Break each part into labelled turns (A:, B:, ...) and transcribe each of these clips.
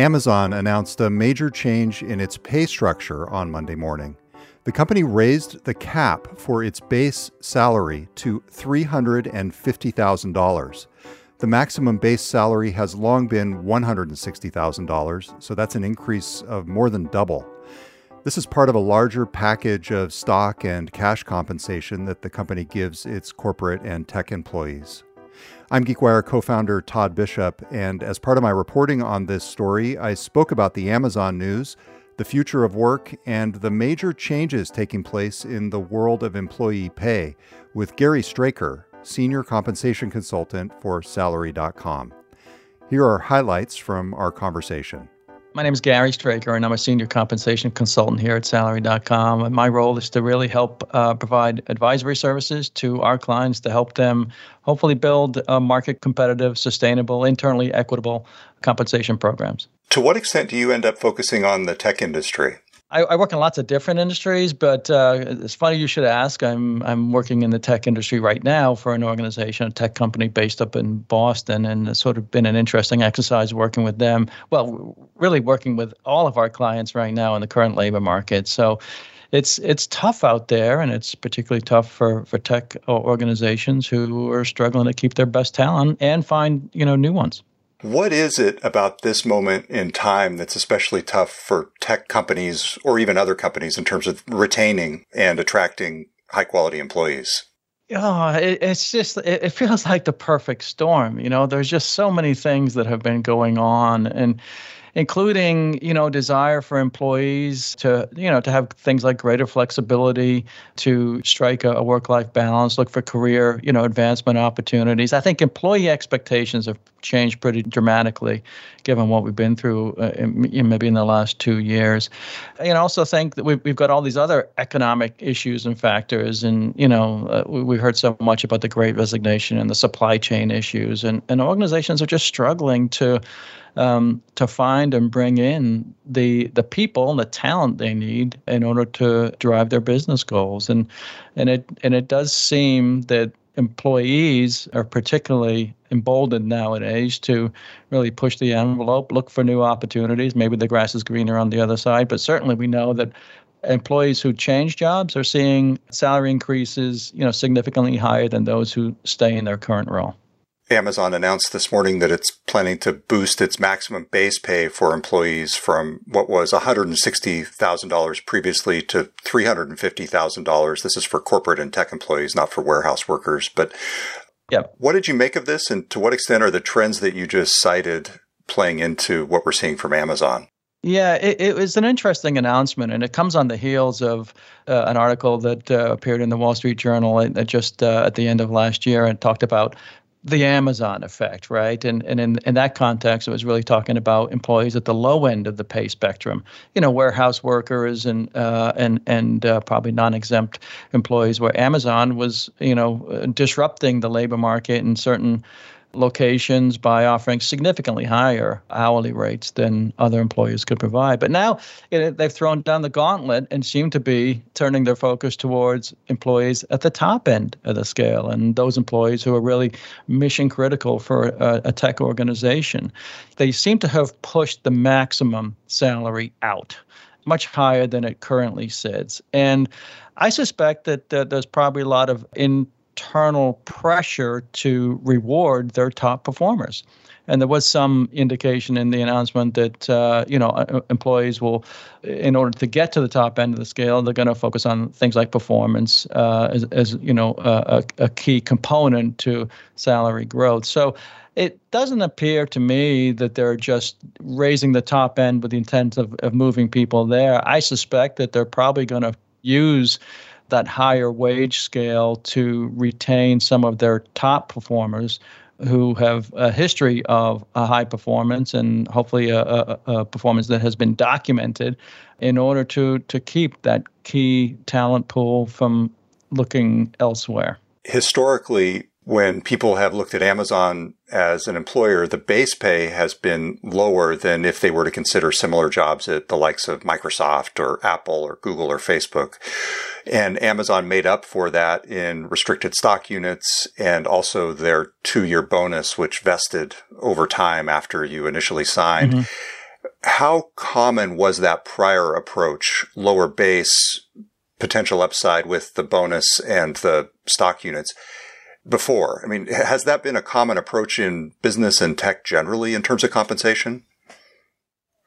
A: Amazon announced a major change in its pay structure on Monday morning. The company raised the cap for its base salary to $350,000. The maximum base salary has long been $160,000, so that's an increase of more than double. This is part of a larger package of stock and cash compensation that the company gives its corporate and tech employees. I'm GeekWire co founder Todd Bishop, and as part of my reporting on this story, I spoke about the Amazon news, the future of work, and the major changes taking place in the world of employee pay with Gary Straker, Senior Compensation Consultant for Salary.com. Here are highlights from our conversation.
B: My name is Gary Straker, and I'm a senior compensation consultant here at Salary.com. And my role is to really help uh, provide advisory services to our clients to help them hopefully build market competitive, sustainable, internally equitable compensation programs.
A: To what extent do you end up focusing on the tech industry?
B: I, I, work in lots of different industries, but uh, it's funny you should ask. I'm I'm working in the tech industry right now for an organization, a tech company based up in Boston, and it's sort of been an interesting exercise working with them. Well, really working with all of our clients right now in the current labor market. So. It's it's tough out there, and it's particularly tough for, for tech organizations who are struggling to keep their best talent and find you know new ones.
A: What is it about this moment in time that's especially tough for tech companies or even other companies in terms of retaining and attracting high quality employees?
B: Oh, it, it's just, it, it feels like the perfect storm. You know, there's just so many things that have been going on. And, including you know desire for employees to you know to have things like greater flexibility to strike a, a work-life balance look for career you know advancement opportunities. I think employee expectations have changed pretty dramatically given what we've been through uh, in, in maybe in the last two years. And I also think that we've, we've got all these other economic issues and factors. And you know uh, we, we heard so much about the great resignation and the supply chain issues. And, and organizations are just struggling to um, to find and bring in the the people and the talent they need in order to drive their business goals. And and it and it does seem that employees are particularly emboldened nowadays to really push the envelope, look for new opportunities. Maybe the grass is greener on the other side, but certainly we know that employees who change jobs are seeing salary increases, you know, significantly higher than those who stay in their current role.
A: Amazon announced this morning that it's planning to boost its maximum base pay for employees from what was $160,000 previously to $350,000. This is for corporate and tech employees, not for warehouse workers. But yeah. what did you make of this? And to what extent are the trends that you just cited playing into what we're seeing from Amazon?
B: Yeah, it, it, was an interesting announcement, and it comes on the heels of uh, an article that uh, appeared in the Wall Street Journal uh, just uh, at the end of last year and talked about the Amazon effect, right? And and in, in that context, it was really talking about employees at the low end of the pay spectrum. You know, warehouse workers and uh, and and uh, probably non-exempt employees, where Amazon was, you know, disrupting the labor market in certain locations by offering significantly higher hourly rates than other employers could provide. But now they've thrown down the gauntlet and seem to be turning their focus towards employees at the top end of the scale and those employees who are really mission critical for a, a tech organization. They seem to have pushed the maximum salary out much higher than it currently sits. And I suspect that uh, there's probably a lot of in internal pressure to reward their top performers. And there was some indication in the announcement that uh, you know uh, employees will, in order to get to the top end of the scale, they're going to focus on things like performance uh, as, as you know a, a key component to salary growth. So it doesn't appear to me that they're just raising the top end with the intent of, of moving people there. I suspect that they're probably going to use that higher wage scale to retain some of their top performers who have a history of a high performance and hopefully a, a, a, performance that has been documented in order to, to keep that key talent pool from looking elsewhere.
A: Historically, when people have looked at Amazon as an employer, the base pay has been lower than if they were to consider similar jobs at the likes of Microsoft or Apple or Google or Facebook. And Amazon made up for that in restricted stock units and also their two year bonus, which vested over time after you initially signed. Mm-hmm. How common was that prior approach, lower base, potential upside with the bonus and the stock units? Before? I mean, has that been a common approach in business and tech generally in terms of compensation?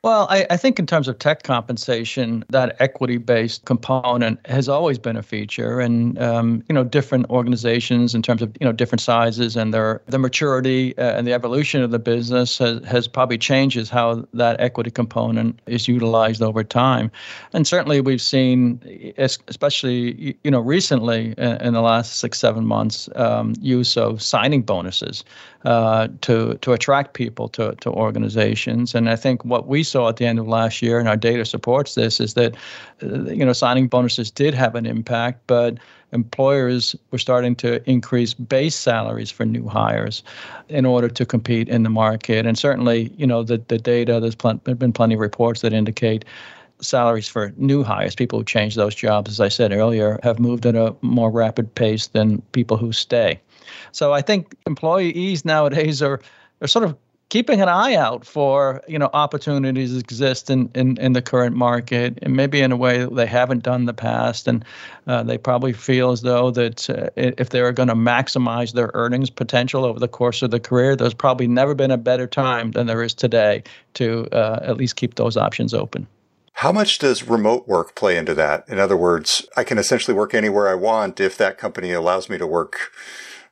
B: Well, I, I, think in terms of tech compensation, that equity-based component has always been a feature, and um, you know, different organizations in terms of you know different sizes and their the maturity uh, and the evolution of the business has, has probably changes how that equity component is utilized over time, and certainly we've seen, especially you know recently in, in the last six seven months, um, use of signing bonuses uh, to to attract people to to organizations, and I think what we saw at the end of last year, and our data supports this, is that uh, you know signing bonuses did have an impact, but employers were starting to increase base salaries for new hires in order to compete in the market. And certainly, you know, the, the data, there's there have been plenty of reports that indicate salaries for new hires, people who change those jobs, as I said earlier, have moved at a more rapid pace than people who stay. So I think employees nowadays are, are sort of keeping an eye out for you know opportunities exist in, in, in the current market and maybe in a way that they haven't done in the past and uh, they probably feel as though that uh, if they're going to maximize their earnings potential over the course of the career there's probably never been a better time than there is today to uh, at least keep those options open
A: how much does remote work play into that? In other words, I can essentially work anywhere I want if that company allows me to work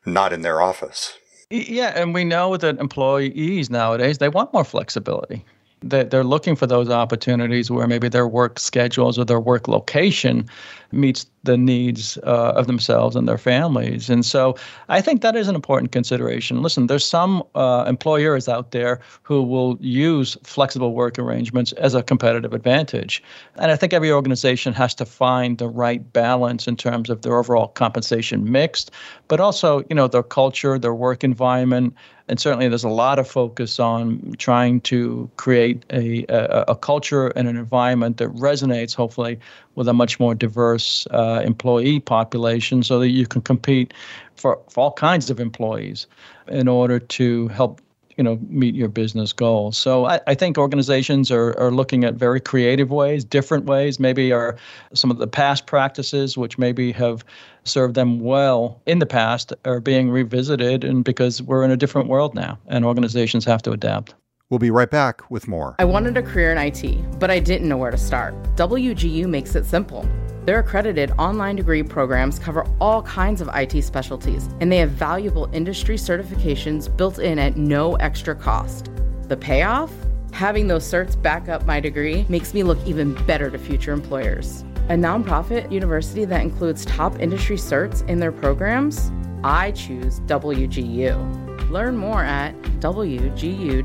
A: not in their office.
B: Yeah, and we know that employees nowadays they want more flexibility. They're looking for those opportunities where maybe their work schedules or their work location meets the needs uh, of themselves and their families. And so I think that is an important consideration. Listen, there's some uh, employers out there who will use flexible work arrangements as a competitive advantage. And I think every organization has to find the right balance in terms of their overall compensation mix, but also, you know, their culture, their work environment, and certainly there's a lot of focus on trying to create a, a, a, culture and an environment that resonates, hopefully, with a much more diverse uh, employee population so that you can compete for, for all kinds of employees in order to help you know meet your business goals. So i, I think organizations are, are looking at very creative ways different ways. Maybe are some of the past practices which maybe have served them well in the past are being revisited and because we're in a different world now and organizations have to adapt
A: We'll be right back with more.
C: I wanted a career in IT, but I didn't know where to start. WGU makes it simple. Their accredited online degree programs cover all kinds of IT specialties, and they have valuable industry certifications built in at no extra cost. The payoff? Having those certs back up my degree makes me look even better to future employers. A nonprofit university that includes top industry certs in their programs? I choose WGU. Learn more at wgu.edu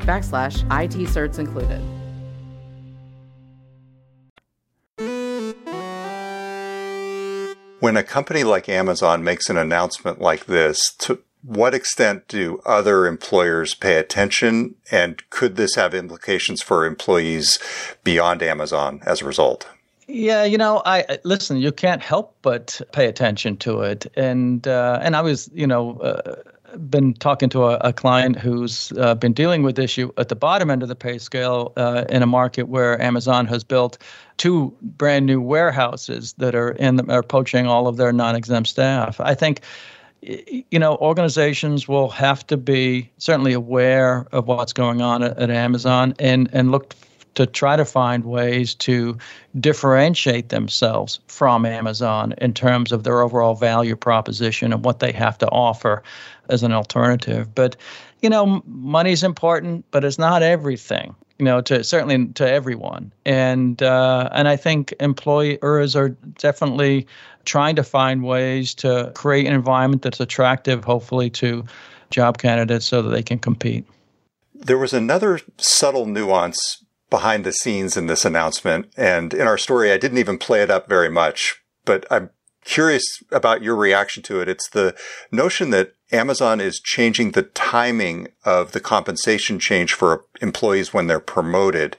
C: backslash IT certs included.
A: When a company like Amazon makes an announcement like this, to what extent do other employers pay attention? And could this have implications for employees beyond Amazon as a result?
B: Yeah, you know, I listen. You can't help but pay attention to it, and uh, and I was, you know, uh, been talking to a, a client who's uh, been dealing with this issue at the bottom end of the pay scale uh, in a market where Amazon has built two brand new warehouses that are in the, are poaching all of their non-exempt staff. I think you know organizations will have to be certainly aware of what's going on at, at Amazon and and look to try to find ways to differentiate themselves from Amazon in terms of their overall value proposition and what they have to offer as an alternative. But, you know, money's important, but it's not everything. You know, to certainly to everyone, and uh, and I think employers are definitely trying to find ways to create an environment that's attractive, hopefully, to job candidates so that they can compete.
A: There was another subtle nuance behind the scenes in this announcement. And in our story, I didn't even play it up very much, but I'm curious about your reaction to it. It's the notion that Amazon is changing the timing of the compensation change for employees when they're promoted.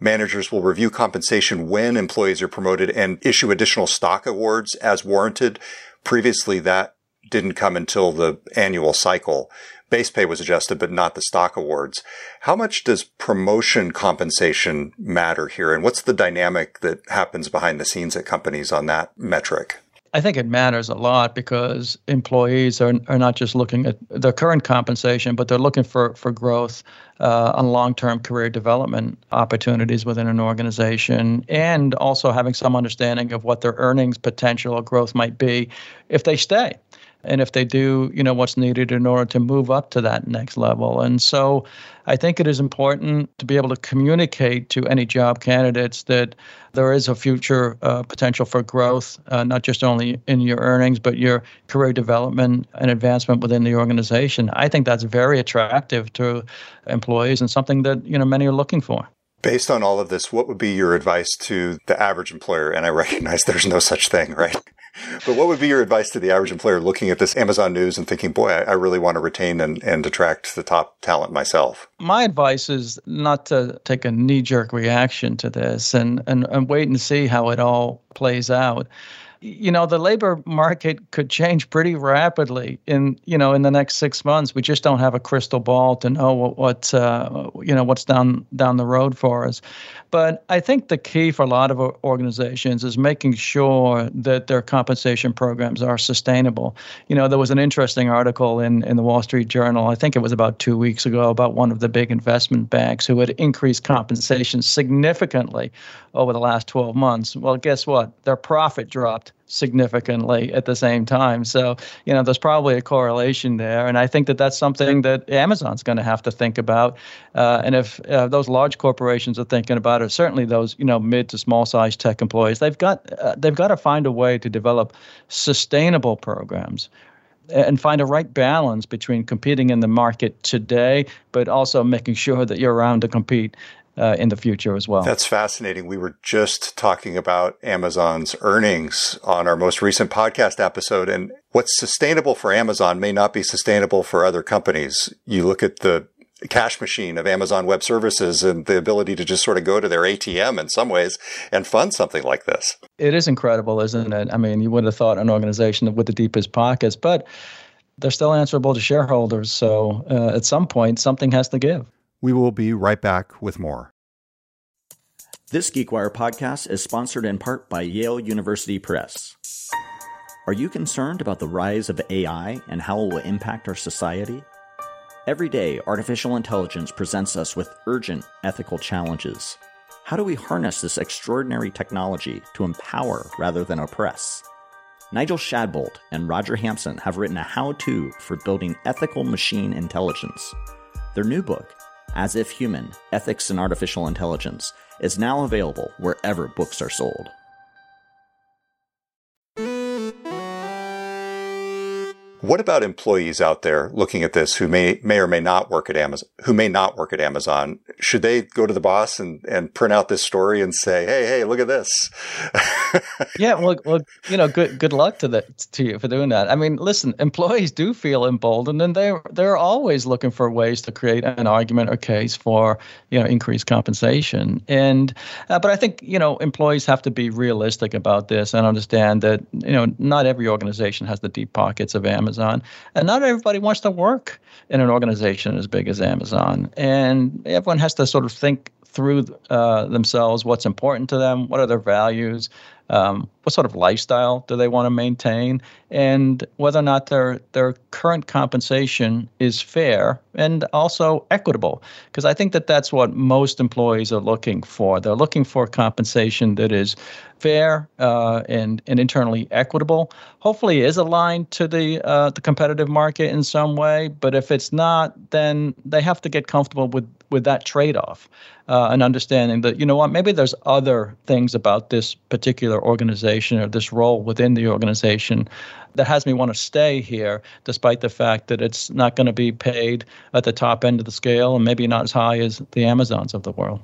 A: Managers will review compensation when employees are promoted and issue additional stock awards as warranted. Previously, that didn't come until the annual cycle. base pay was adjusted, but not the stock awards. How much does promotion compensation matter here? And what's the dynamic that happens behind the scenes at companies on that metric?
B: I think it matters a lot because employees are, are not just looking at their current compensation, but they're looking for, for growth uh, on long term career development opportunities within an organization and also having some understanding of what their earnings potential or growth might be if they stay and if they do, you know, what's needed in order to move up to that next level. And so I think it is important to be able to communicate to any job candidates that there is a future uh, potential for growth, uh, not just only in your earnings, but your career development and advancement within the organization. I think that's very attractive to employees and something that, you know, many are looking for.
A: Based on all of this, what would be your advice to the average employer? And I recognize there's no such thing, right? But what would be your advice to the average employer looking at this Amazon news and thinking, boy, I, I really want to retain and, and attract the top talent myself?
B: My advice is not to take a knee jerk reaction to this and, and, and wait and see how it all plays out you know the labor market could change pretty rapidly in you know in the next six months. We just don't have a crystal ball to know what, what uh, you know what's down down the road for us. But i think the key for a lot of organizations is making sure that their compensation programs are sustainable. You know there was an interesting article in in the wall street journal i think it was about two weeks ago about one of the big investment banks who had increased compensation significantly over the last 12 months. Well guess what? Their profit dropped significantly at the same time. So, you know, there's probably a correlation there. And I think that that's something that Amazon's going to have to think about. Uh, and if uh, those large corporations are thinking about it, certainly those, you know, mid to small size tech employees, they've got, uh, they've got to find a way to develop sustainable programs and find a right balance between competing in the market today, but also making sure that you're around to compete uh, in the future as well.
A: That's fascinating. We were just talking about Amazon's earnings on our most recent podcast episode, and what's sustainable for Amazon may not be sustainable for other companies. You look at the cash machine of Amazon Web Services and the ability to just sort of go to their ATM in some ways and fund something like this.
B: It is incredible, isn't it? I mean, you would have thought an organization with the deepest pockets, but they're still answerable to shareholders. So uh, at some point, something has to give.
A: We will be right back with more.
D: This GeekWire podcast is sponsored in part by Yale University Press. Are you concerned about the rise of AI and how it will impact our society? Every day, artificial intelligence presents us with urgent ethical challenges. How do we harness this extraordinary technology to empower rather than oppress? Nigel Shadbolt and Roger Hampson have written a how to for building ethical machine intelligence. Their new book, as If Human Ethics and Artificial Intelligence, is now available wherever books are sold.
A: What about employees out there looking at this who may may or may not work at Amazon? Who may not work at Amazon? Should they go to the boss and, and print out this story and say, "Hey, hey, look at this"?
B: yeah, well, well, you know, good good luck to that to you for doing that. I mean, listen, employees do feel emboldened, and they they're always looking for ways to create an argument or case for you know increased compensation. And uh, but I think you know employees have to be realistic about this and understand that you know not every organization has the deep pockets of Amazon. Amazon. And not everybody wants to work in an organization as big as Amazon. And everyone has to sort of think through uh, themselves what's important to them, what are their values, um, what sort of lifestyle do they want to maintain, and whether or not their their current compensation is fair and also equitable. Because I think that that's what most employees are looking for. They're looking for compensation that is fair uh, and and internally equitable. Hopefully, is aligned to the uh, the competitive market in some way. But if it's not, then they have to get comfortable with with that trade off uh, and understanding that you know what maybe there's other things about this particular organization or this role within the organization that has me want to stay here despite the fact that it's not going to be paid at the top end of the scale and maybe not as high as the amazons of the world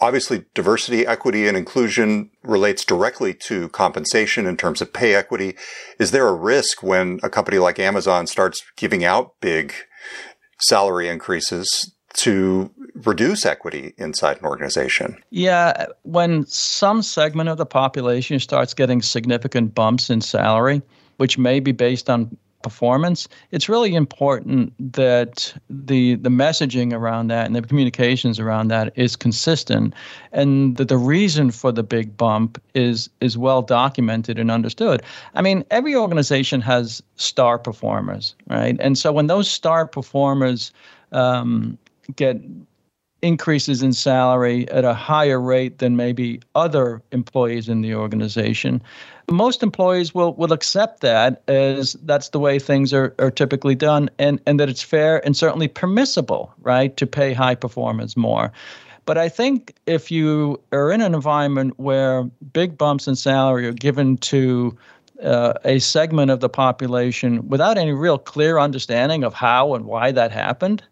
A: Obviously, diversity, equity, and inclusion relates directly to compensation in terms of pay equity. Is there a risk when a company like Amazon starts giving out big salary increases to reduce equity inside an organization?
B: Yeah, when some segment of the population starts getting significant bumps in salary, which may be based on performance, it's really important that the the messaging around that and the communications around that is consistent, and that the reason for the big bump is is well documented and understood. I mean, every organization has star performers, right? And so when those star performers um, get increases in salary at a higher rate than maybe other employees in the organization. Most employees will, will accept that as that's the way things are, are typically done and, and that it's fair and certainly permissible, right, to pay high performance more. But I think if you are in an environment where big bumps in salary are given to uh, a segment of the population without any real clear understanding of how and why that happened,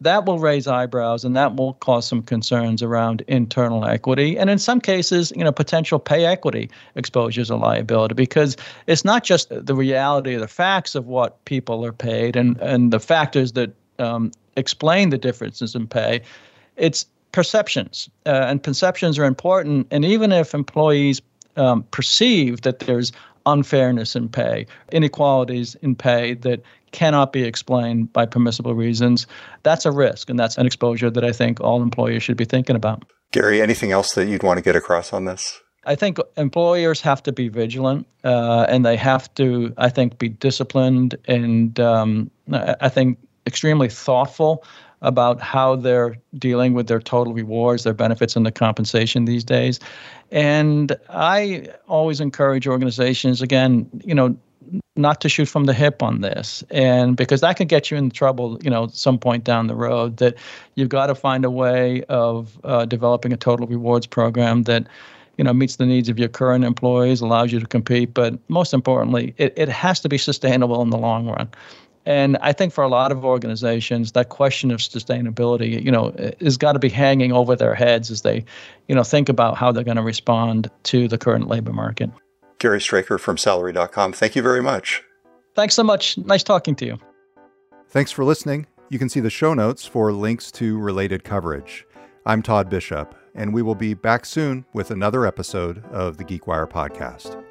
B: that will raise eyebrows and that will cause some concerns around internal equity and in some cases you know potential pay equity exposures or liability because it's not just the reality of the facts of what people are paid and and the factors that um, explain the differences in pay. It's perceptions uh, and perceptions are important. And even if employees um, perceive that there's unfairness in pay, inequalities in pay that cannot be explained by permissible reasons, that's a risk. And that's an exposure that I think all employers should be thinking about.
A: Gary, anything else that you'd want to get across on this?
B: I think employers have to be vigilant uh, and they have to, I think, be disciplined and um, I think extremely thoughtful about how they're dealing with their total rewards, their benefits, and the compensation these days. And I always encourage organizations, again, you know, not to shoot from the hip on this and because that could get you in trouble you know some point down the road that you've got to find a way of uh, developing a total rewards program that you know meets the needs of your current employees allows you to compete but most importantly it, it has to be sustainable in the long run and I think for a lot of organizations, that question of sustainability, you know, has got to be hanging over their heads as they, you know, think about how they're going to respond to the current labor market.
A: Gary Straker from Salary.com. Thank you very much.
B: Thanks so much. Nice talking to you.
A: Thanks for listening. You can see the show notes for links to related coverage. I'm Todd Bishop, and we will be back soon with another episode of the GeekWire podcast.